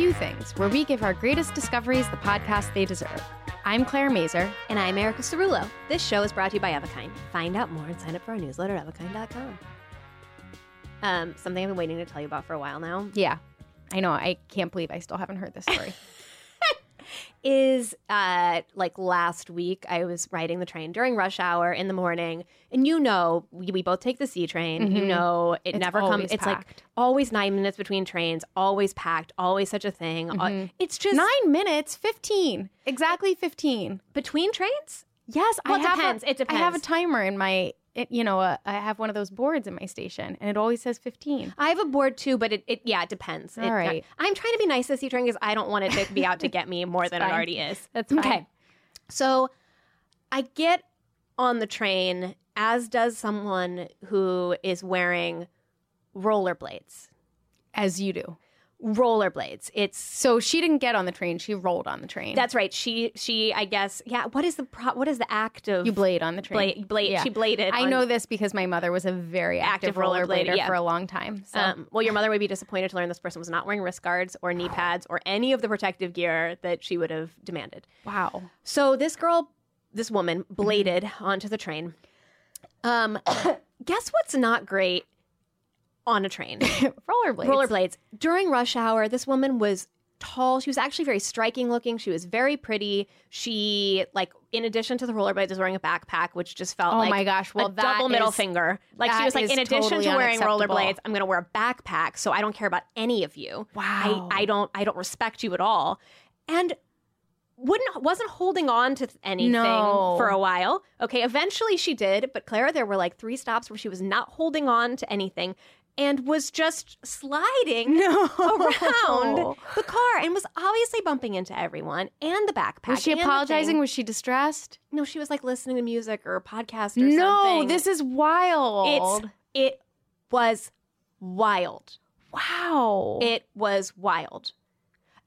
Few Things, where we give our greatest discoveries the podcast they deserve. I'm Claire Mazur. And I'm Erica Cerulo. This show is brought to you by Of a Kind. Find out more and sign up for our newsletter at ofakind.com. Um, something I've been waiting to tell you about for a while now Yeah, I know. I can't believe I still haven't heard this story. is uh, like last week I was riding the train during rush hour in the morning, and you know we, we both take the C train. You Mhm. know it It's never comes. It's like always nine minutes between trains, always packed, always such a thing. Al- Mhm. It's just Nine minutes, 15. Exactly 15. between trains. Yes, Well, I it have depends. A, It depends. I have a timer in my, it, you know, uh, I have one of those boards in my station, and it always says 15. I have a board too, but it, it yeah, it depends. All It- right. I'm trying to be nice to C train because I don't want it to be out to get me more than it already is. That's fine. Okay. So I get on the train, as does someone who is wearing rollerblades. As you do. Rollerblades. It's So she didn't get on the train. She rolled on the train. that's right. She she I guess yeah. What is the pro- what is the act of you blade on the train. blade? blade Yeah. She bladed. I on- know this because my mother was a very active, Active rollerblader, rollerblader yeah. for a long time. So Um, well, your mother would be disappointed to learn this person was not wearing wrist guards or knee pads or any of the protective gear that she would have demanded. wow. So this girl, this woman, bladed onto the train. Um, guess what's not great on a train? Rollerblades. Rollerblades. During rush hour, this woman was tall. She was actually very striking looking. She was very pretty. She like, in addition to the rollerblades, was wearing a backpack, which just felt Oh like my gosh. Well, a that double middle finger. Like she was like, in addition totally to wearing rollerblades, I'm going to wear a backpack, so I don't care about any of you. Wow. I, I don't I don't respect you at all. And wouldn't wasn't holding on to anything No. for a while. Okay, eventually she did, but Clara, there were like three stops where she was not holding on to anything and was just sliding No. around the car and was obviously bumping into everyone and the backpack. Was she apologizing? Was she distressed? No, she was like listening to music or a podcast or No, something. this is wild. it's it was wild. wow. It was wild.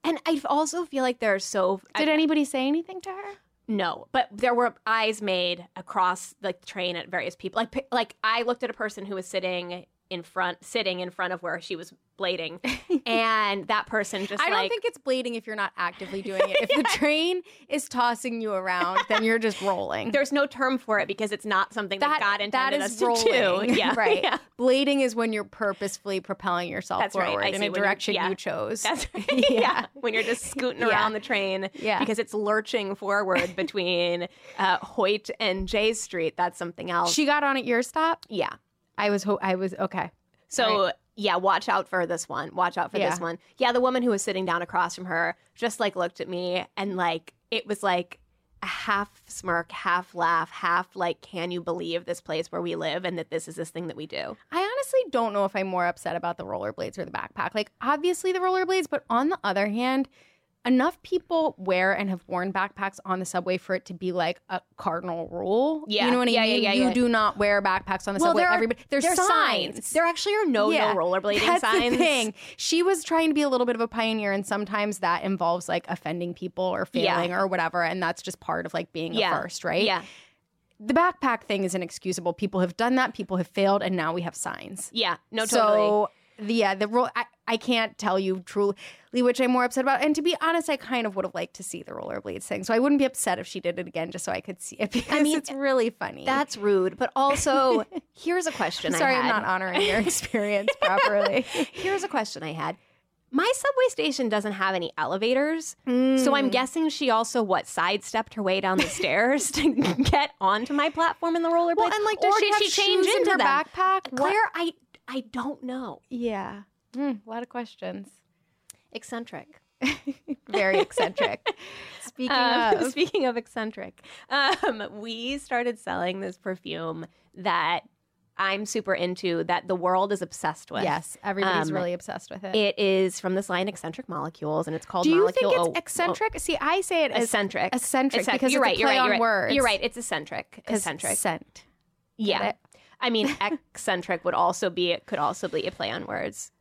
And I also feel like there are so Did I- anybody say anything to her? no, but there were eyes made across the train at various people. Like like I looked at a person who was sitting in front sitting in front of where she was blading and that person just I don't think it's blading if you're not actively doing it. If the train is tossing you around, then you're just rolling. there's no term for it because it's not something that, God intended that us is to rolling. do. Yeah, right. Yeah. Blading is when you're purposefully propelling yourself That's right. forward I in a when you- direction yeah. you chose. That's right. yeah. When you're just scooting Yeah. around the train Yeah. because it's lurching forward between uh, Hoyt and Jay Street. That's something else. She got on at your stop. yeah. I was. Ho- I was okay. So yeah, watch out for this one. Watch out for Yeah. this one. Yeah, the woman who was sitting down across from her just like looked at me and like it was like a half smirk, half laugh, half like, can you believe this place where we live and that this is this thing that we do? I honestly don't know if I'm more upset about the rollerblades or the backpack. Like, obviously the rollerblades, but on the other hand, enough people wear and have worn backpacks on the subway for it to be like a cardinal rule. Yeah. You know what I Yeah, yeah, mean? yeah, you yeah. do not wear backpacks on the subway. there are- Everybody there's, there's signs. There actually are no no rollerblading That's signs. the thing. She was trying to be a little bit of a pioneer, and sometimes that involves like offending people or Yeah. failing or whatever, and that's just part of like being Yeah. a first, right? Yeah. The backpack thing is inexcusable. People have done that. People have failed, and now we have signs. Yeah. No, totally. So the yeah, the rule. I, I can't tell you truly which I'm more upset about. And to be honest, I kind of would have liked to see the rollerblades thing. So I wouldn't be upset if she did it again, just so I could see it because mean, it's really funny. That's rude. But also, here's a question. sorry, I I'm not honoring your experience properly. Here's a question I had. My subway station doesn't have any elevators, so I'm mm. guessing she also what sidestepped her way down the stairs to get onto my platform in the rollerblades. Well, and, like, does or she did she change into her them? backpack? What- Claire, I I don't know. yeah, Mm, a lot of questions. Eccentric. Very eccentric. Speaking Um, of, speaking of eccentric, um, we started selling this perfume that I'm super into. That the world is obsessed with. yes, everybody's Um, really obsessed with it. It is from this line Escentric Molecules, and it's called Do you Molecule think O- it's eccentric? See, I say it O- as eccentric. eccentric Eccentric. because you're it's right. You're right. on You're right. words. You're right. It's eccentric. Eccentric. Scent. Yeah. I mean, eccentric would also be it could also be a play on words.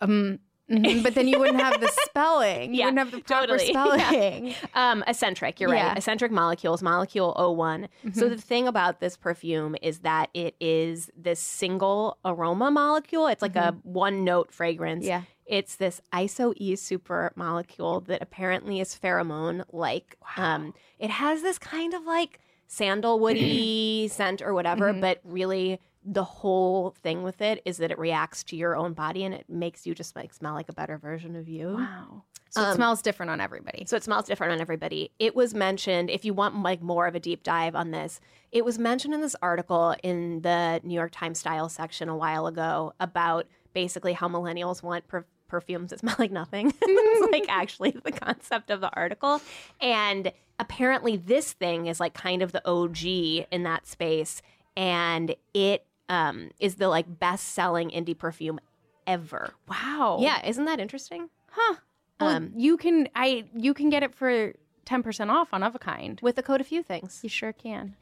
Um, mhm, but then you wouldn't have the spelling. You Yeah, wouldn't have the proper totally. Yeah. spelling. Um, eccentric, you're Yeah. right. Escentric molecules, molecule O1. So the thing about this perfume is that it is this single aroma molecule. It's like a one note fragrance. Yeah. It's this iso-E super molecule that apparently is pheromone like. Um, it has this kind of like sandalwoody scent or whatever, but really the whole thing with it is that it reacts to your own body and it makes you just like smell like a better version of you. Wow. So Um, it smells different on everybody. So it smells different on everybody. It was mentioned, if you want like more of a deep dive on this, it was mentioned in this article in the New York Times style section a while ago about basically how millennials want per- perfumes that smell like nothing. it's like actually the concept of the article. And apparently this thing is like kind of the OG in that space. And it um, is the like best selling indie perfume ever. wow. Yeah, isn't that interesting? Huh. Well, Um, you can I you can get it for ten percent off on of a kind. With the code a few things. You sure can.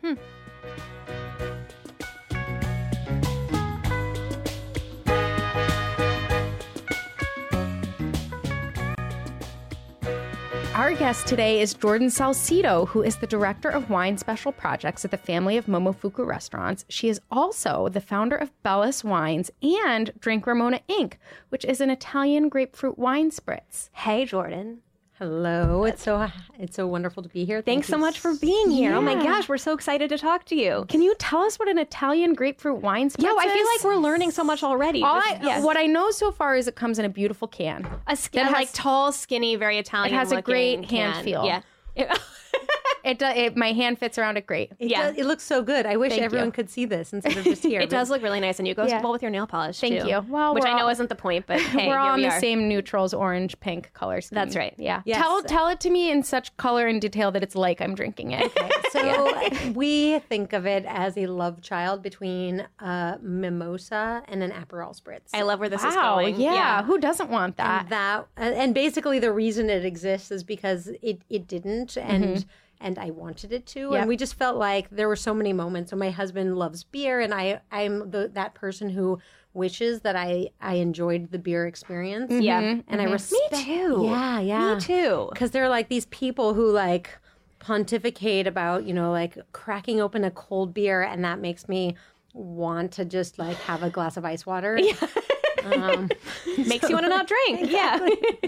Our guest today is Jordan Salcito, who is the director of wine special projects at the family of Momofuku restaurants. She is also the founder of Bellus Wines and Drink Ramona Inc., which is an Italian grapefruit wine spritz. Hey, Jordan. Hello, it's so it's so wonderful to be here. Thank Thanks so much for being here. Oh my gosh, we're so excited to talk to you. Can you tell us what an Italian grapefruit wine spritz Yeah, I feel like we're learning so much already. All Just- I, yeah. What I know so far is it comes in a beautiful can. a skin like has- tall, skinny, very Italian. It has a great looking hand feel. Yeah. It, do, it my hand fits around it great. It, Yeah. does- it looks so good. I wish Thank everyone you. could see this instead of just here. it but- does look really nice, and you goes Yeah. well with your nail polish. Thank too. you. Well, which I know all- isn't the point, but hey, We're all on we the are. same neutrals, orange, pink color scheme. That's right. Yeah. Yes. Tell tell it to me in such color and detail that it's like I'm drinking it. So we think of it as a love child between a mimosa and an Aperol spritz. I love where this is going. Yeah. Who doesn't want that? and that and and basically the reason it exists is because it it didn't and mm-hmm. And I wanted it to Yep. and we just felt like there were so many moments so my husband loves beer and I I'm the that person who wishes that I I enjoyed the beer experience mm-hmm. Yeah. and I mm-hmm. respect Me too. yeah yeah Me too. because they're like these people who like pontificate about you know like cracking open a cold beer and that makes me want to just like have a glass of ice water um, Makes you want to not drink. Yeah.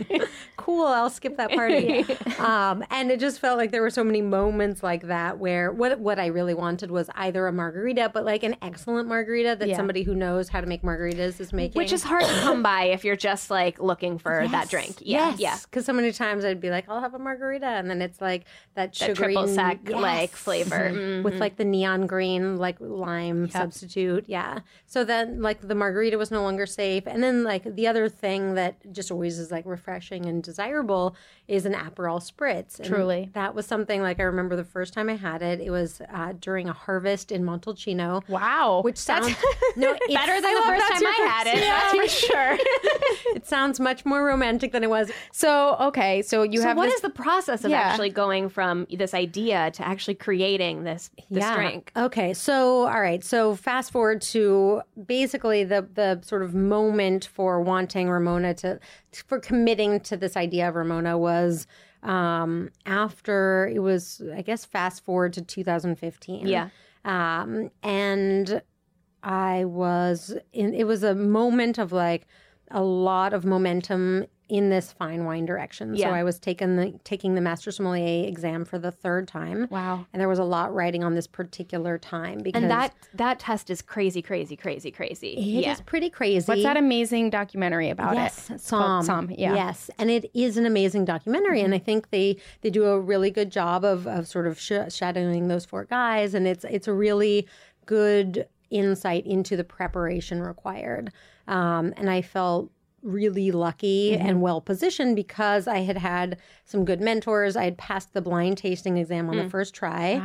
cool i'll skip that party um, and it just felt like there were so many moments like that where what what i really wanted was either a margarita but like an excellent margarita that Yeah. somebody who knows how to make margaritas is making Which is hard to come by if you're just like looking for that drink. Yeah. Yes, Yeah. Because so many times I'd be like, I'll have a margarita, and then it's like that That sugary triple sec yes. like flavor. with Mhm. like the neon green like lime substitute. Yeah. So then like the margarita was no longer safe. Safe. And then like the other thing that just always is like refreshing and desirable is an Aperol spritz. And Truly. that was something like I remember the first time I had it. It was uh, during a harvest in Montalcino. Wow. Which sounds no it's- Better than I the first time I had it, that's for sure. It sounds much more romantic than it was. so okay, so you so have what this is the process of Yeah. actually going from this idea to actually creating this this drink? Okay, so all right, so fast forward to basically the the sort of moment for wanting Ramona to for committing to this idea of Ramona was um after it was I guess fast forward to 2015. Yeah. Um and I was in it was a moment of like a lot of momentum in this fine wine direction. Yeah. So I was taking the taking the master sommelier exam for the third time. Wow. And there was a lot riding on this particular time because And that that test is crazy, crazy, crazy, crazy. it yeah. is pretty crazy. What's that amazing documentary about yes, it? Called Somm. Yeah. Mm-hmm. Yes, and it is an amazing documentary, and I think they they do a really good job of of sort of sh- shadowing those four guys, and it's it's a really good insight into the preparation required. Um, and I felt really lucky Mm-hmm. and well positioned because I had had some good mentors. I had passed the blind tasting exam on Mm. the first try.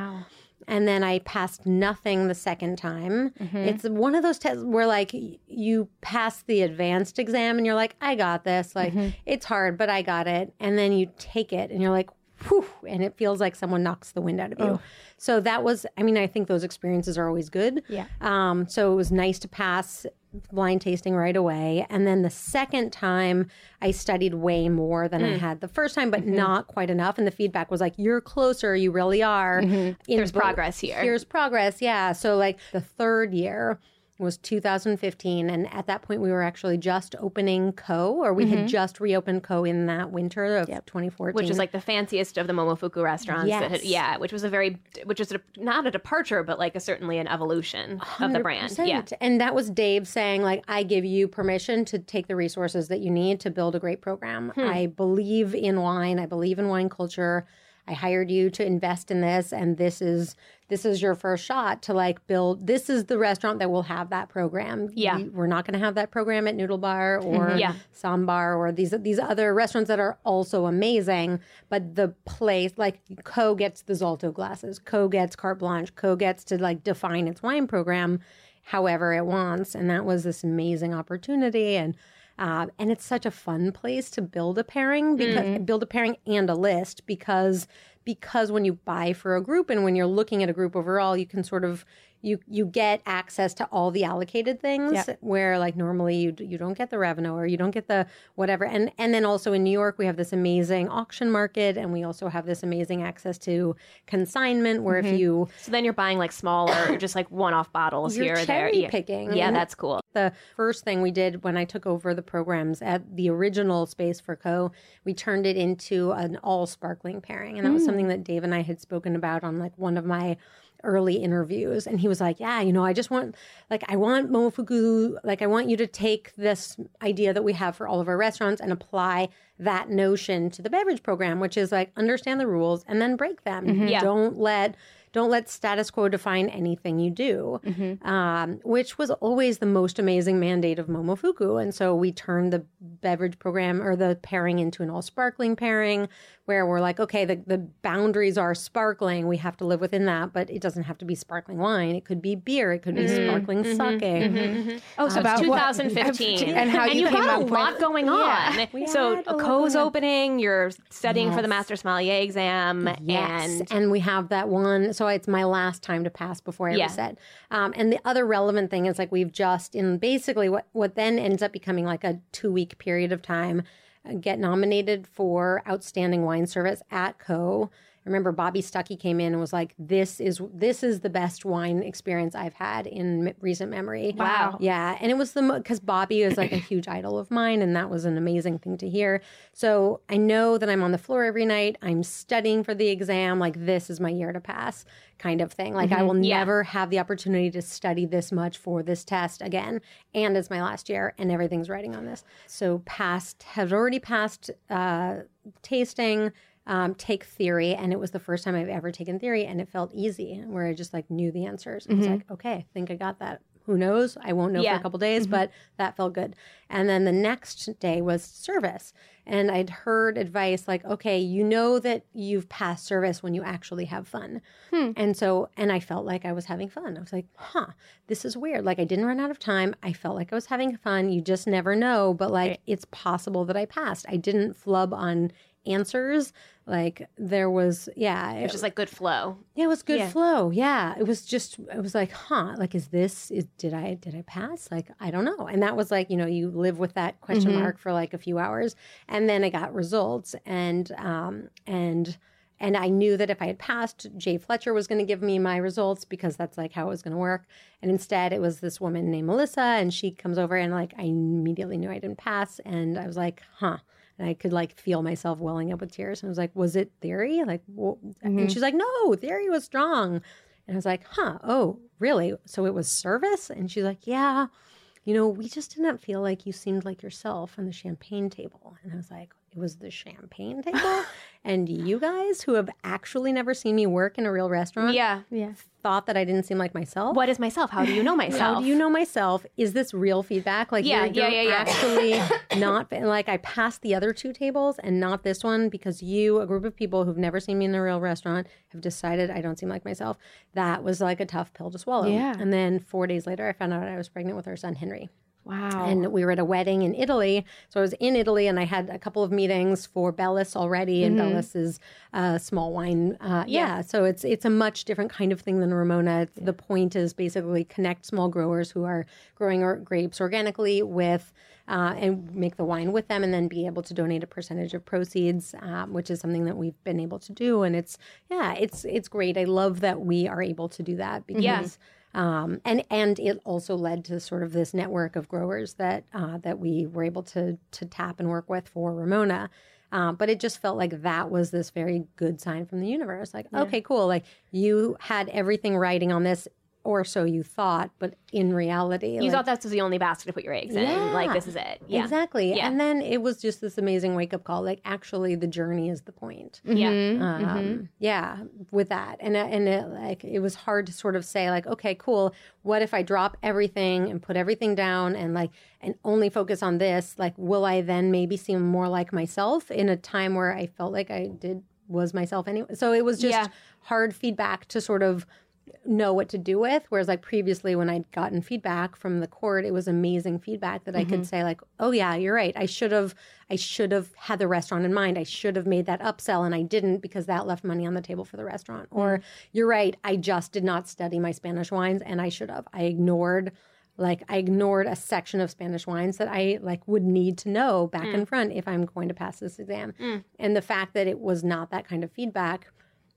And then I passed nothing the second time. Mm-hmm. It's one of those tests where, like, you pass the advanced exam and you're like, I got this. Like, Mm-hmm. it's hard, but I got it. And then you take it and you're like, whew, and it feels like someone knocks the wind out of you. So that was, I mean, I think those experiences are always good. Yeah. Um, so it was nice to pass blind tasting right away. And then the second time, I studied way more than Mm. I had the first time, but Mm-hmm. not quite enough. And the feedback was like, "You're closer. You really are." Mm-hmm. There's bo- progress here. Here's progress. Yeah. So like the third year was 2015, and at that point we were actually just opening Ko, or we Mm-hmm. had just reopened Ko in that winter of 2014, which is like the fanciest of the Momofuku restaurants. That had, yeah, which was a very, which was a, not a departure, but like a certainly an evolution of the brand. Yeah, And that was Dave saying, like, I give you permission to take the resources that you need to build a great program. Hmm. I believe in wine. I believe in wine culture. I hired you to invest in this, and this is this is your first shot to like build. This is the restaurant that will have that program. Yeah. We, are not going to have that program at Noodle Bar or Yeah. Ssäm Bar or these these other restaurants that are also amazing. But the place, like Ko gets the Zalto glasses, Ko gets carte blanche, Ko gets to like define its wine program however it wants, and that was this amazing opportunity and. Uh, and it's such a fun place to build a pairing because build a pairing and a list because because when you buy for a group and when you're looking at a group overall, you can sort of you you get access to all the allocated things Yep. where like normally you you don't get the revenue or you don't get the whatever and and then also in New York we have this amazing auction market and we also have this amazing access to consignment where if mm-hmm. you so then you're buying like smaller, just like one-off bottles You're here or there. Yeah. picking. Yeah, that's cool. the first thing we did when I took over the programs at the original space for Ko, we turned it into an all sparkling pairing. And that was hmm. something that Dave and I had spoken about on like one of my early interviews. And he was like, Yeah, you know, I just want like I want Momofuku, like I want you to take this idea that we have for all of our restaurants and apply that notion to the beverage program, which is like understand the rules and then break them. Mm-hmm. Yeah. Don't let don't let status quo define anything you do, mm-hmm. um, which was always the most amazing mandate of Momofuku. And so we turned the beverage program or the pairing into an all sparkling pairing where we're like, okay, the, the boundaries are sparkling. We have to live within that, but it doesn't have to be sparkling wine. It could be beer. It could be mm-hmm. sparkling mm-hmm. sake. Oh, so uh, About about what- 2015, and how you you've came got up a with lot going on. We so a a lot Ko's opening. You're studying for the master sommelier exam, Yes, and and, we have that one. So it's my last time to pass before I Yeah. reset. Um, and the other relevant thing is like we've just in basically what what then ends up becoming like a two week period of time, uh, get nominated for outstanding wine service at Ko. Remember Bobby Stuckey came in and was like, "This is this is the best wine experience I've had in m- recent memory." Wow. Yeah, and it was the because Bobby is like a huge idol of mine, and that was an amazing thing to hear. So I know that I'm on the floor every night. I'm studying for the exam. Like this is my year to pass, kind of thing. Like I will Yeah. never have the opportunity to study this much for this test again, and it's my last year, and everything's writing on this. So passed has already passed uh, tasting. Um, take theory, and it was the first time I've ever taken theory, and it felt easy, where I just like knew the answers. I was mm-hmm. like, okay, I think I got that. who knows? I won't know Yeah. for a couple days, mm-hmm. but that felt good. And then the next day was service. And I'd heard advice like, okay, you know that you've passed service when you actually have fun. Hmm. And so, and I felt like I was having fun. I was like, huh, this is weird. Like, I didn't run out of time. I felt like I was having fun. You just never know. But like, it's possible that I passed. I didn't flub on answers. Like, there was, yeah. It was just like good flow. Yeah, it was good Yeah. flow. Yeah, it was just. It was like, huh? Like, is this? Is did I did I pass? Like, I don't know. And that was like, you know, you live with that question Mm-hmm. mark for like a few hours, and then I got results, and um and and I knew that if I had passed, Jay Fletcher was going to give me my results because that's like how it was going to work. And instead, it was this woman named Melissa, and she comes over, and like I immediately knew I didn't pass, and I was like, huh. And I could like feel myself welling up with tears. And I was like, was it theory? Like, well, and mm-hmm. she's like, no, theory was strong. And I was like, huh, oh, really? So it was service? And she's like, yeah, you know, we just didn't feel like you seemed like yourself on the champagne table. And I was like, it was the champagne table? and you guys who have actually never seen me work in a real restaurant Yeah. yeah. thought that I didn't seem like myself? What is myself? How do you know myself? How do you know myself? Is this real feedback? Like, Yeah, you're, yeah, you're yeah, yeah. actually not like I passed the other two tables and not this one because you, a group of people who've never seen me in a real restaurant, have decided I don't seem like myself. That was like a tough pill to swallow. Yeah. And then four days later, I found out I was pregnant with our son Henry. Wow. And we were at a wedding in Italy. So I was in Italy and I had a couple of meetings for Bellus already. And Bellus is a small wine. Uh, yeah. So it's it's a much different kind of thing than Ramona. It's, The point is basically connect small growers who are growing or grapes organically with. Uh, and make the wine with them, and then be able to donate a percentage of proceeds, um, which is something that we've been able to do. And it's yeah, it's it's great. I love that we are able to do that because Yeah. Um, and and it also led to sort of this network of growers that uh, that we were able to to tap and work with for Ramona. Uh, but it just felt like that was this very good sign from the universe. Like, okay, cool. Like you had everything writing on this, or so you thought, but in reality, You like, thought that was the only basket to put your eggs in. Like this is it. Yeah. exactly. Yeah. And then it was just this amazing wake up call. Like, actually, the journey is the point Yeah. um, yeah with that and uh, and it, like it was hard to sort of say like okay cool what if i drop everything and put everything down and like and only focus on this like will i then maybe seem more like myself in a time where i felt like i did was myself anyway so it was just Yeah. hard feedback to sort of know what to do with. Whereas like previously when i'd gotten feedback from the court it was amazing feedback that i could mm-hmm. say like oh yeah you're right. I should have i should have had the restaurant in mind. I should have made that upsell and i didn't because that left money on the table for the restaurant. Or mm-hmm. you're right. I just did not study my spanish wines and i should have. I ignored like i ignored a section of spanish wines that i like would need to know back mm. and front if i'm going to pass this exam. Mm. And the fact that it was not that kind of feedback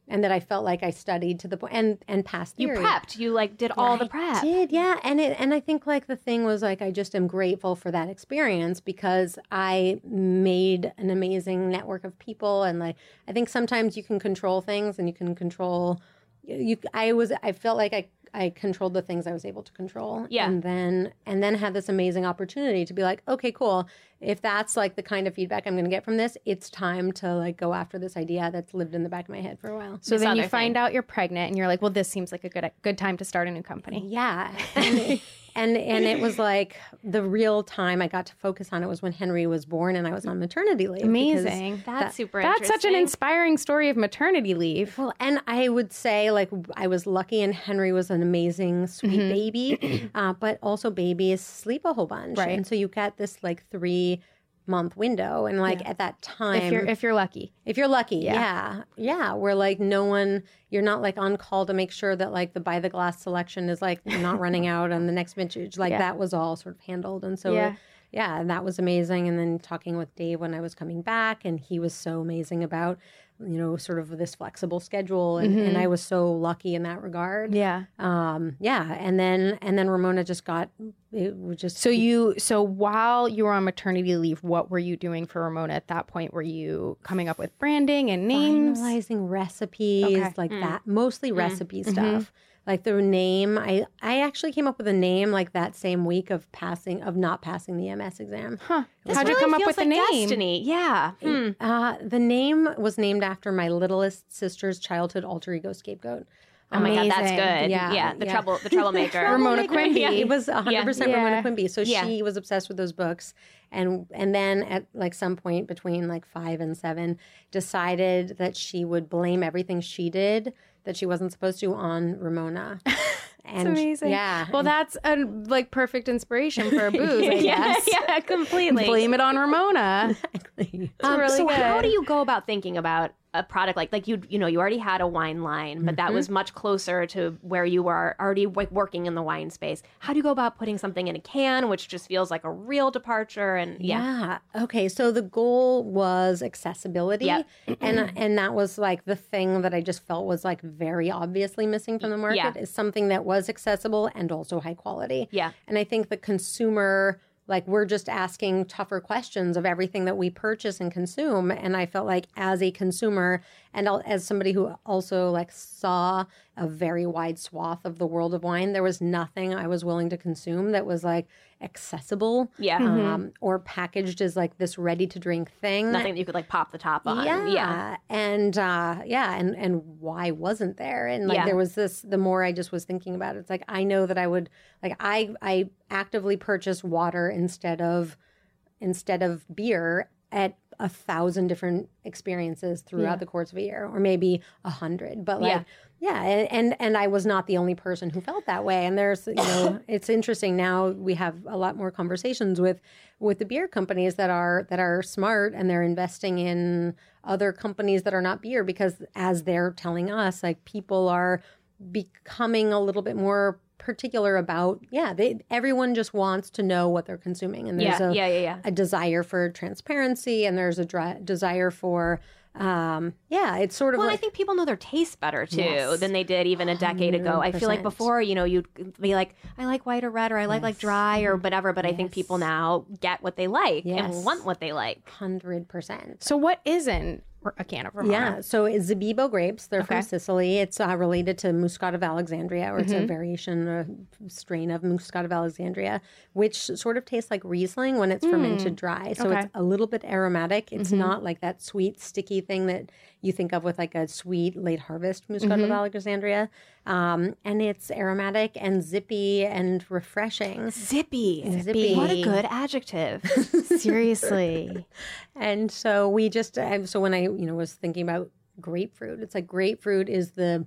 and that I felt like I studied to the point and and passed You prepped. You like did all the prep. Did yeah, and it and I think like the thing was like I just am grateful for that experience because I made an amazing network of people and like I think sometimes you can control things and you can control you I was I felt like I I controlled the things I was able to control. Yeah. And then and then had this amazing opportunity to be like, okay, cool. If that's like the kind of feedback I'm going to get from this, it's time to like go after this idea that's lived in the back of my head for a while. so This then you other find out you're pregnant and you're like, well, this seems like a good good time to start a new company. Yeah. And, and and it was like the real time I got to focus on it was when Henry was born and I was on maternity leave. Amazing. That's super That's such an inspiring story of maternity leave. Well, and I would say like I was lucky, and Henry was an amazing, sweet Mm-hmm. baby. Uh, but also, babies sleep a whole bunch, Right. And so you get this like three month window, and like at that time, If you're if you're lucky. If you're lucky, yeah. yeah. Where like no one, you're not like on call to make sure that like the by the glass selection is like not running out on the next vintage. Like Yeah. that was all sort of handled. And so, Yeah. yeah. and that was amazing. And then talking with Dave when I was coming back, and he was so amazing about, you know, sort of this flexible schedule. And, and I mm-hmm. was so lucky in that regard. Yeah. Um, yeah. And then, and then Ramona just got, it was just So you so while you were on maternity leave, what were you doing for Ramona at that point? Were you coming up with branding and names? finalizing recipes Okay. like mm. that mostly mm-hmm. recipe mm-hmm. stuff like the name i i actually came up with a name like that same week of passing of not passing the ms exam Huh. This How'd you come up feels with the name? Destiny. Yeah. Hmm. uh, the name was named after my littlest sister's childhood alter ego scapegoat Oh my god, that's good. Yeah, Yeah, the yeah. trouble, the troublemaker. Ramona Quimby. It was 100% Yeah. Ramona Quimby. So Yeah. she was obsessed with those books. And and then at like some point between like five and seven, decided that she would blame everything she did that she wasn't supposed to on Ramona. And That's amazing. Yeah. Well, that's a like perfect inspiration for a booze, I yeah, guess. yeah, completely. Blame it on Ramona. exactly. Um, really so how do you go about thinking about a product like like you you know you already had a wine line but that mm-hmm. was much closer to where you were already like working in the wine space how do you go about putting something in a can which just feels like a real departure and yeah, Yeah. Okay. So the goal was accessibility, Yep. and and that was like the thing that I just felt was like very obviously missing from the market Yeah. is something that was accessible and also high quality. Yeah. And I think the consumer like we're just asking tougher questions of everything that we purchase and consume. And i felt like as a consumer and as somebody who also like saw a very wide swath of the world of wine there was nothing i was willing to consume that was like accessible Yeah. um, or packaged as like this ready to drink thing nothing that you could like pop the top on yeah, yeah and uh, yeah, and and why wasn't there? And like Yeah. there was this. The more I just was thinking about it, it's like I know that I would like I I actively purchase water instead of instead of beer at a thousand different experiences throughout the course of a year, or maybe a hundred. But like. Yeah. Yeah, and, and and I was not the only person who felt that way. And there's, you know, it's interesting now we have a lot more conversations with with the beer companies that are that are smart and they're investing in other companies that are not beer because as they're telling us, like people are becoming a little bit more particular about yeah, they everyone just wants to know what they're consuming and there's yeah a yeah yeah yeah a desire for transparency and there's a dri- desire for um yeah, it's sort of well, like I think people know their taste better too Yes. than they did even a decade ago. I feel like before, you know, you'd be like, I like white or red, or I like like dry or whatever. But I think people now get what they like Yes. and want what they like. hundred percent. So what is in a can of Ramona? Yeah, so it's Zabibo grapes. They're Okay. from Sicily. It's uh, related to Muscat of Alexandria, or it's Mm-hmm. a variation, a strain of Muscat of Alexandria, which sort of tastes like Riesling when it's fermented dry. So Mm. Okay. Mm-hmm. it's a little bit aromatic. It's not like that sweet, sticky thing that you think of with like a sweet late harvest Muscat Mm-hmm. of Alexandria. Um, and it's aromatic and zippy and refreshing. Zippy. Zippy. What a good adjective. Seriously. And so we just so when I you know was thinking about grapefruit, it's like grapefruit is the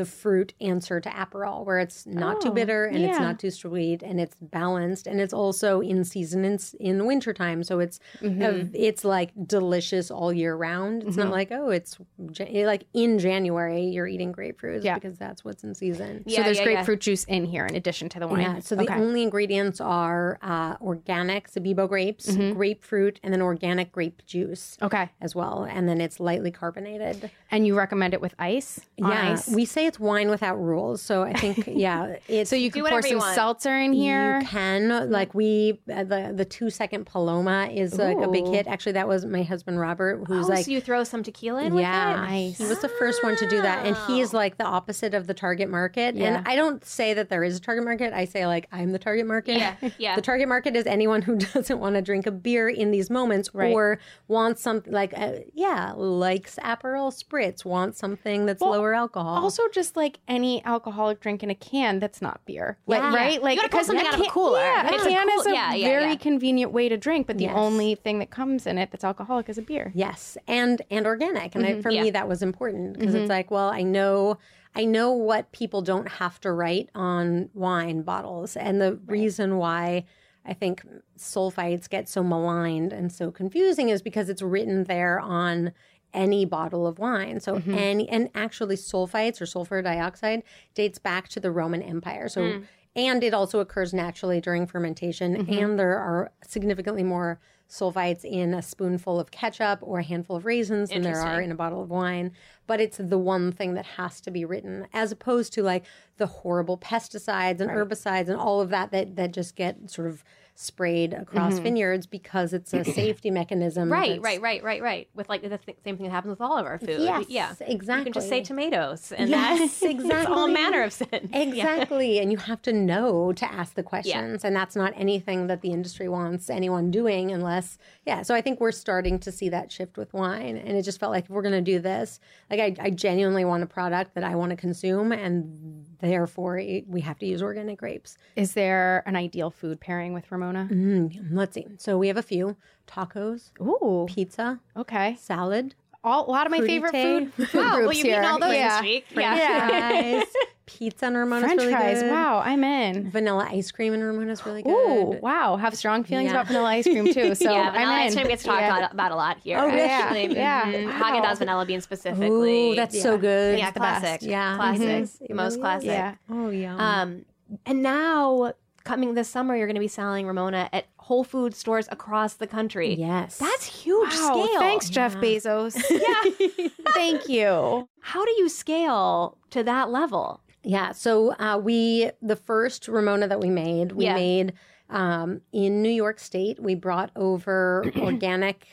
the fruit answer to Aperol, where it's not too Oh, bitter and it's not too sweet and it's balanced and it's also in season in, in wintertime. So it's uh, it's like delicious all year round. It's not like oh it's Ja- like in January you're eating grapefruits Yeah. because that's what's in season. so there's yeah, yeah. grapefruit juice in here in addition to the wine. Yeah, so the okay. only ingredients are uh, organic Zabibo grapes, grapefruit, and then organic grape juice okay. as well. And then it's lightly carbonated. And you recommend it with ice? On yeah, ice? we say it's wine without rules. So I think, yeah, it's so you can pour some want. seltzer in here. You can like we uh, the the two second Paloma is like a big hit. Actually, that was my husband Robert, who's oh, like. so you throw some tequila in with yeah, it? he was the first one to do that, and he's like the opposite of the target market. And I don't say that there is a target market. I say like I'm the target market. Yeah, yeah. The target market is anyone who doesn't want to drink a beer in these moments, Right. or wants something like uh, yeah, likes Aperol Spritz, wants something that's lower alcohol. Also, just like any alcoholic drink in a can that's not beer, like Yeah. right? Like you gotta pull because something a out of a can- cooler. Yeah, It's a can cool- is a yeah, yeah, very yeah. convenient way to drink, but the Yes. only thing that comes in it that's alcoholic is a beer. Yes, and and organic, and I, mm-hmm. for Yeah. me that was important because it's mm-hmm. like, well, I know, I know what people don't have to write on wine bottles, and the reason why I think sulfites get so maligned and so confusing is because it's written there on any bottle of wine. So mm-hmm. any and actually sulfites or sulfur dioxide dates back to the Roman Empire. So mm. and it also occurs naturally during fermentation mm-hmm. and there are significantly more sulfites in a spoonful of ketchup or a handful of raisins than there are in a bottle of wine. But it's the one thing that has to be written, as opposed to like the horrible pesticides and herbicides and all of that that that just get sort of sprayed across vineyards because it's a safety mechanism. Mm-hmm. Right, right, right, right, right. With like the th- same thing that happens with all of our food. Yes, yeah, exactly. You can just say tomatoes, and Yes, that's it's all exactly. manner of sin. Yeah. Exactly. And you have to know to ask the questions. And that's not anything that the industry wants anyone doing unless, yeah. So I think we're starting to see that shift with wine. And it just felt like if we're going to do this, like I, I genuinely want a product that I want to consume. And therefore, it- we have to use organic grapes. Is there an ideal food pairing with Ramona? Mm, let's see. So we have a few tacos, Ooh, pizza, okay. salad, All, a lot of my favorite Crudité. food, food Wow, groups well, you've here. eaten all those yeah. this week. French Yeah. fries, pizza and Ramona's French really fries. good. Wow, I'm in. Vanilla ice cream and Ramona's really good. Ooh, wow. Have strong feelings Yeah. about vanilla ice cream too. So yeah, vanilla I'm ice in. cream gets talked Yeah. about, about a lot here. Oh, really? actually. Yeah. Mhm. Wow. Haagen Dazs vanilla bean specifically. Ooh, that's so good. yeah, the best. classic. Yeah. classic. Mhm. The most really classic. Yeah. Oh, yeah. Um, and now coming this summer, you're going to be selling Ramona at Whole Food stores across the country. yes. That's huge Wow, scale. thanks, Jeff Bezos. Yeah. Thank you. How do you scale to that level? Yeah. So uh, we, the first Ramona that we made, we Yeah. made um, in New York State. We brought over organic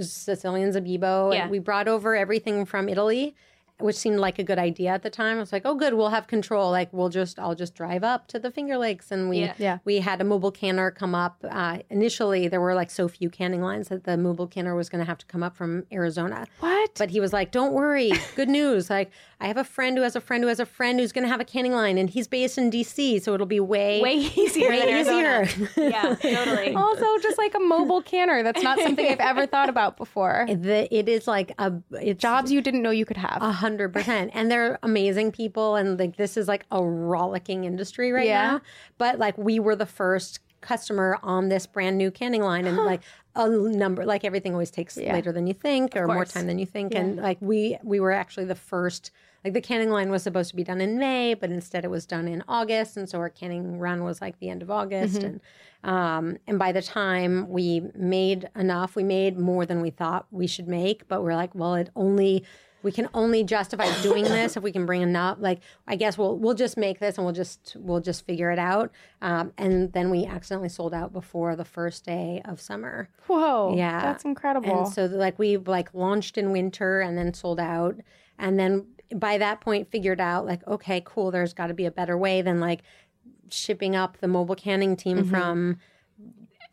Sicilian Zabibo. Yeah. And we brought over everything from Italy, which seemed like a good idea at the time. I was like, oh, good, we'll have control. Like, we'll just, I'll just drive up to the Finger Lakes. And we, Yeah. Yeah. we had a mobile canner come up. Uh, initially, there were like so few canning lines that the mobile canner was going to have to come up from Arizona. What? But he was like, "Don't worry, good news. Like, I have a friend who has a friend who has a friend who's going to have a canning line, and he's based in D.C., so it'll be way Way easier way than easier." Yeah, totally. also, just like a mobile canner. That's not something I've ever thought about before. the, it is like a it's Jobs you didn't know you could have. a hundred percent, and they're amazing people, and like this is like a rollicking industry right Yeah. now. But like we were the first customer on this brand new canning line, and like a number, like everything always takes later than you think, or more time than you think, and like we we were actually the first. Like the canning line was supposed to be done in May, but instead it was done in August, and so our canning run was like the end of August, and um, and by the time we made enough, we made more than we thought we should make, but we're like, well, it only we can only justify doing this if we can bring enough. Like, I guess we'll we'll just make this and we'll just we'll just figure it out. Um, and then we accidentally sold out before the first day of summer. Whoa. Yeah. That's incredible. And so like we like launched in winter and then sold out, and then by that point figured out like, okay, cool. There's got to be a better way than like shipping up the mobile canning team Mm-hmm. from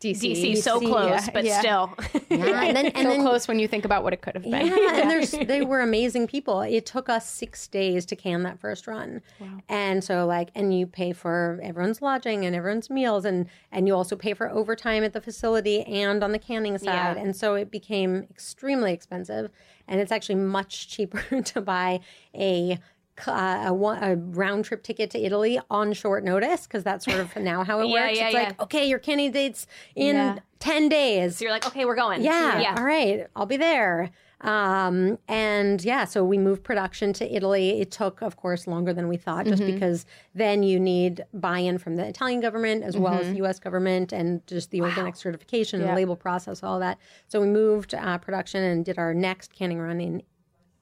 DC. DC so DC, close, yeah, but yeah. still. yeah, and then and so then close when you think about what it could have been. Yeah, and there's they were amazing people. It took us six days to can that first run, and so like, and you pay for everyone's lodging and everyone's meals, and and you also pay for overtime at the facility and on the canning side, Yeah. and so it became extremely expensive. And it's actually much cheaper to buy a a, one, a round trip ticket to Italy on short notice because that's sort of now how it Yeah, works. yeah, it's yeah. like okay, your canning dates in Yeah. ten days. So you're like, okay, we're going. Yeah. Yeah. All right. I'll be there. Um, and yeah, so we moved production to Italy. It took, of course, longer than we thought, just because then you need buy-in from the Italian government as well as the U.S. government and just the organic certification and Yeah. label process, all that. So we moved uh, production and did our next canning run in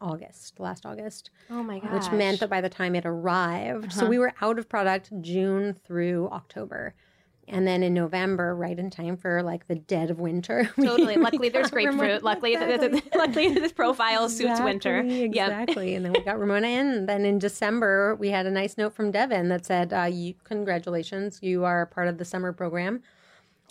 August, last August, Oh my god. which meant that by the time it arrived, so we were out of product June through October. And then in November, right in time for like the dead of winter. Totally. Luckily, there's grapefruit. Luckily, th- luckily, this profile suits winter. Exactly, Yeah. Exactly. And then we got Ramona in. And then in December, we had a nice note from Devin that said, uh, you, Congratulations, you are part of the summer program.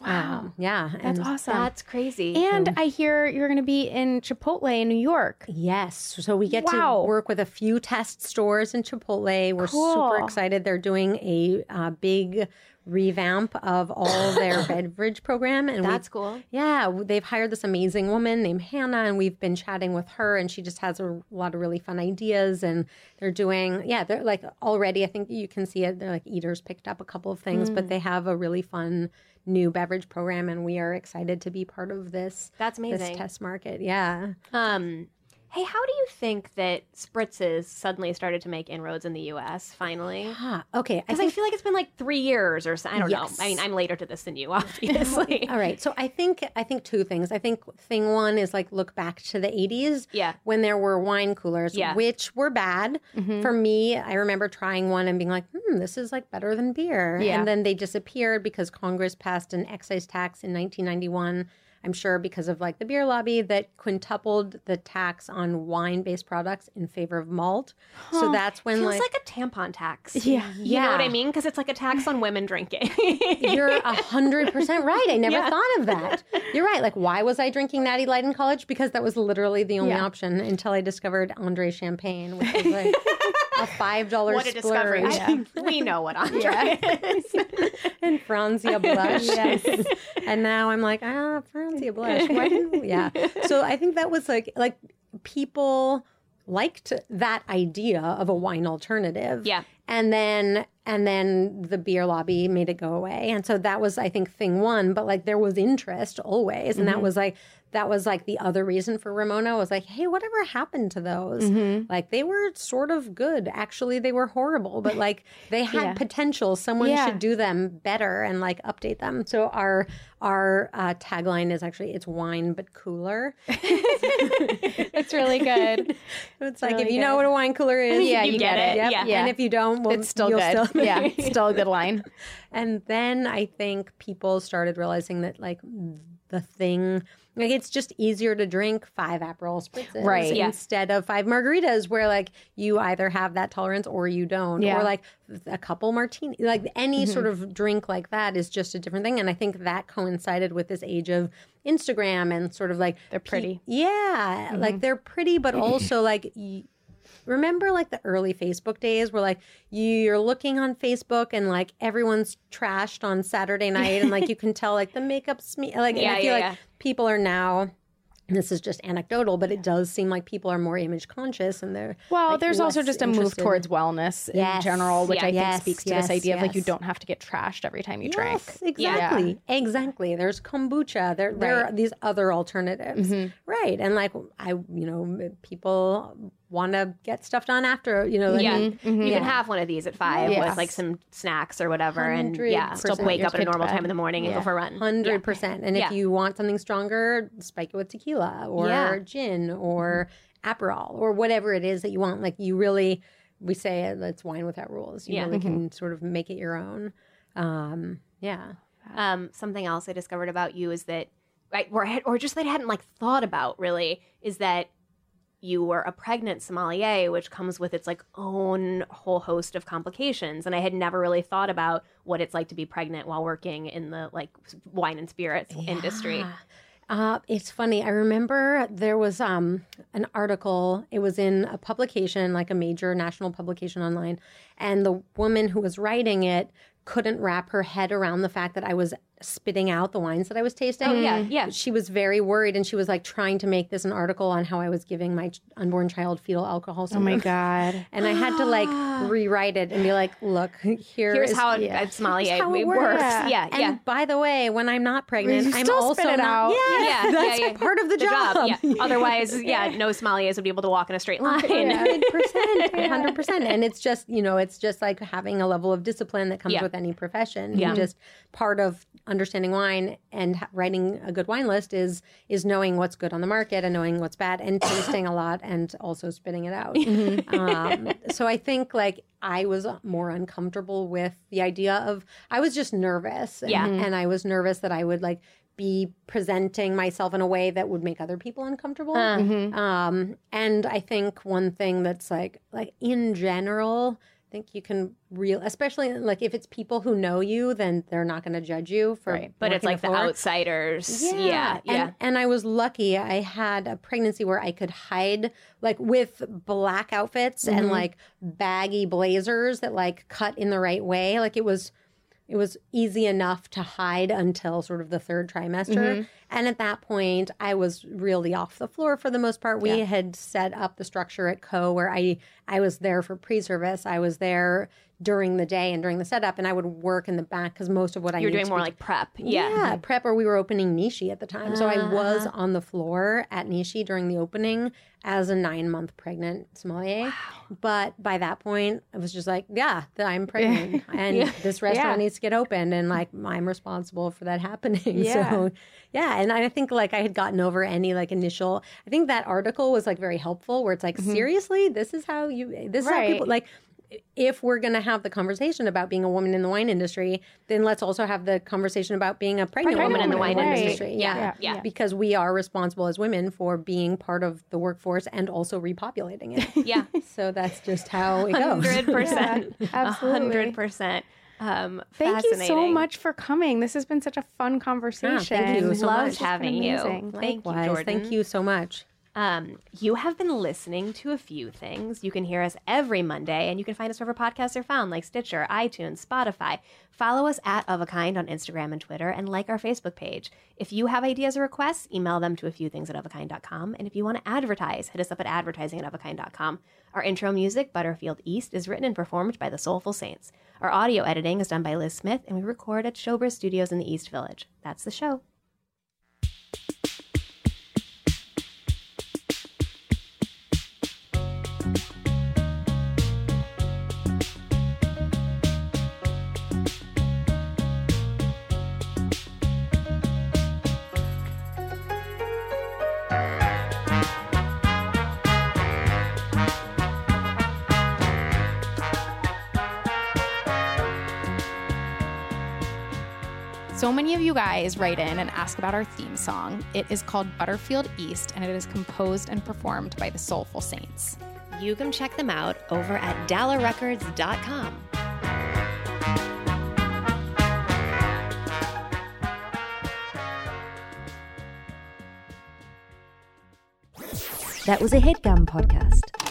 Wow. yeah. That's and awesome. That's crazy. and I hear you're going to be in Chipotle in New York. Yes. So we get Wow. to work with a few test stores in Chipotle. We're Cool. super excited. They're doing a uh, big revamp of all their beverage program. And That's cool. Yeah, they've hired this amazing woman named Hannah, and we've been chatting with her, and she just has a lot of really fun ideas. And they're doing, yeah, they're like already, I think you can see it. They're like Eaters picked up a couple of things, Mm. but they have a really fun new beverage program, and we are excited to be part of this. That's amazing. This test market, yeah. Um, Hey, how do you think that spritzes suddenly started to make inroads in the U.S. Finally? Ah, okay. Because I, think feel like it's been like three years or so. I don't Yes. know. I mean, I'm later to this than you, obviously. All right. So I think I think two things. I think thing one is like look back to the 80s Yeah. when there were wine coolers, Yeah. which were bad. Mm-hmm. For me, I remember trying one and being like, hmm, this is like better than beer. Yeah. And then they disappeared because Congress passed an excise tax in 1991. I'm sure because of like the beer lobby that quintupled the tax on wine based products in favor of malt. So that's when Feels like, like, a tampon tax. Yeah. You know what I mean? Because it's like a tax on women drinking. You're a hundred percent right. I never thought of that. You're right. Like, why was I drinking Natty Light in college? Because that was literally the only Yeah. option until I discovered Andre Champagne, which was like a five dollar what a discovery. splurge. we know what Andre is. and Franzia blush. yes. And now I'm like, ah, Franzia blush. Why didn't yeah. So I think that was like like people liked that idea of a wine alternative. Yeah. And then and then the beer lobby made it go away. And so that was I think thing one, but like there was interest always. And that was like that was like the other reason for Ramona was like, hey, whatever happened to those? Like they were sort of good. Actually, they were horrible, but like they had Yeah. potential. Someone Yeah. should do them better and like update them. So our our uh, tagline is actually it's wine but cooler. It's really good. It's like really if you know what a wine cooler is, Yeah, you you get get it. it. Yep. Yeah. And if you don't, well, it's still good. still- yeah, still a good line. And then I think people started realizing that like the thing like it's just easier to drink five Aperol spritzes Right. Yeah. instead of five margaritas where like you either have that tolerance or you don't Yeah. or like a couple martini like any mm-hmm. sort of drink like that is just a different thing and I think that coincided with this age of Instagram and sort of like They're pretty. yeah like mm-hmm. they're pretty but also like y- remember like the early Facebook days where like you're looking on Facebook and like everyone's trashed on Saturday night and like you can tell like the makeup sme- like Yeah, I feel yeah, like yeah. people are now this is just anecdotal, but it does seem like people are more image conscious and they're Well, like, there's also just a move towards wellness in Yes. general, which Yeah. I think speaks to yes, this idea of like you don't have to get trashed every time you drink. Yes, exactly. Exactly. There's kombucha. There there Right. are these other alternatives. Mm-hmm. Right. And like I you know, people want to get stuff done after, you know, like yeah. You Yeah. can have one of these at five Yes. with like some snacks or whatever. And yeah, still wake Your up at a normal time in the morning and go for a run. Hundred percent. And Yeah. if you want something stronger, spike it with tequila or Yeah. gin or Aperol or whatever it is that you want. Like you really, we say it, it's wine without rules. You Yeah. really can sort of make it your own. Um, yeah. Um, something else I discovered about you is that, right, or, or just that I hadn't like thought about really, is that you were a pregnant sommelier, which comes with its like own whole host of complications. And I had never really thought about what it's like to be pregnant while working in the like wine and spirits industry. Uh, it's funny. I remember there was um, an article. It was in a publication, like a major national publication online, and the woman who was writing it couldn't wrap her head around the fact that I was spitting out the wines that I was tasting. Oh, yeah, yeah. She was very worried, and she was like trying to make this an article on how I was giving my unborn child fetal alcohol syndrome. Oh my god. And I had to like ah. rewrite it and be like, "Look, here Here's is- how it, yeah. a sommelier Here's how it it works. works. Yeah, And yeah. by the way, when I'm not pregnant, I'm also not. out. Yeah, Yeah, yeah, yeah. part of the, The job. Yeah. Otherwise, yeah, no sommeliers would be able to walk in a straight line. Hundred percent, hundred percent, and it's just you know it's just like having a level of discipline that comes Yeah. with any profession. Yeah. You just part of understanding wine and writing a good wine list is is knowing what's good on the market and knowing what's bad and tasting a lot and also spitting it out. um, so I think like I was more uncomfortable with the idea of I was just nervous. Yeah. and, and I was nervous that I would like be presenting myself in a way that would make other people uncomfortable. Um, and I think one thing that's like like in general, I think you can real especially like if it's people who know you, then they're not going to judge you for. Right. But it's working like the floor. outsiders. Yeah, yeah. And, and I was lucky. I had a pregnancy where I could hide like with black outfits Mm-hmm. and like baggy blazers that like cut in the right way. Like it was it was easy enough to hide until sort of the third trimester. Mm-hmm. And at that point, I was really off the floor for the most part. We had set up the structure at Ko where I I was there for pre-service. I was there during the day and during the setup, and I would work in the back because most of what I You're doing to more be- like prep. Yeah. yeah, prep or we were opening Nishi at the time. So I Uh-huh. was on the floor at Nishi during the opening as a nine month pregnant sommelier. But by that point, I was just like, yeah, that I'm pregnant and this restaurant Yeah. needs to get opened and like I'm responsible for that happening. Yeah. So yeah, and I think like I had gotten over any like initial I think that article was like very helpful where it's like, mm-hmm. seriously, this is how you this is how people like if we're going to have the conversation about being a woman in the wine industry, then let's also have the conversation about being a pregnant, Pregnant woman in the wine right. industry. Yeah, Yeah. yeah. Because we are responsible as women for being part of the workforce and also repopulating it. Yeah. so that's just how it goes. Hundred percent. absolutely. hundred percent. Um, Thank you so much for coming. This has been such a fun conversation. thank you so Love much. it's having you. amazing. Thank you, Jordan. Thank you so much. Um, you have been listening to a few things. You can hear us every Monday, and you can find us wherever podcasts are found, like Stitcher, iTunes, Spotify. Follow us at Of a Kind on Instagram and Twitter, and like our Facebook page. If you have ideas or requests, email them to a few things at ofakind.com. And if you want to advertise, hit us up at advertising at ofakind.com. Our intro music, Butterfield East, is written and performed by the Soulful Saints. Our audio editing is done by Liz Smith, and we record at Showbiz Studios in the East Village. That's the show. You guys write in and ask about our theme song. It is called Butterfield East, and it is composed and performed by the Soulful Saints. You can check them out over at dallarecords.com. That was a headgum podcast.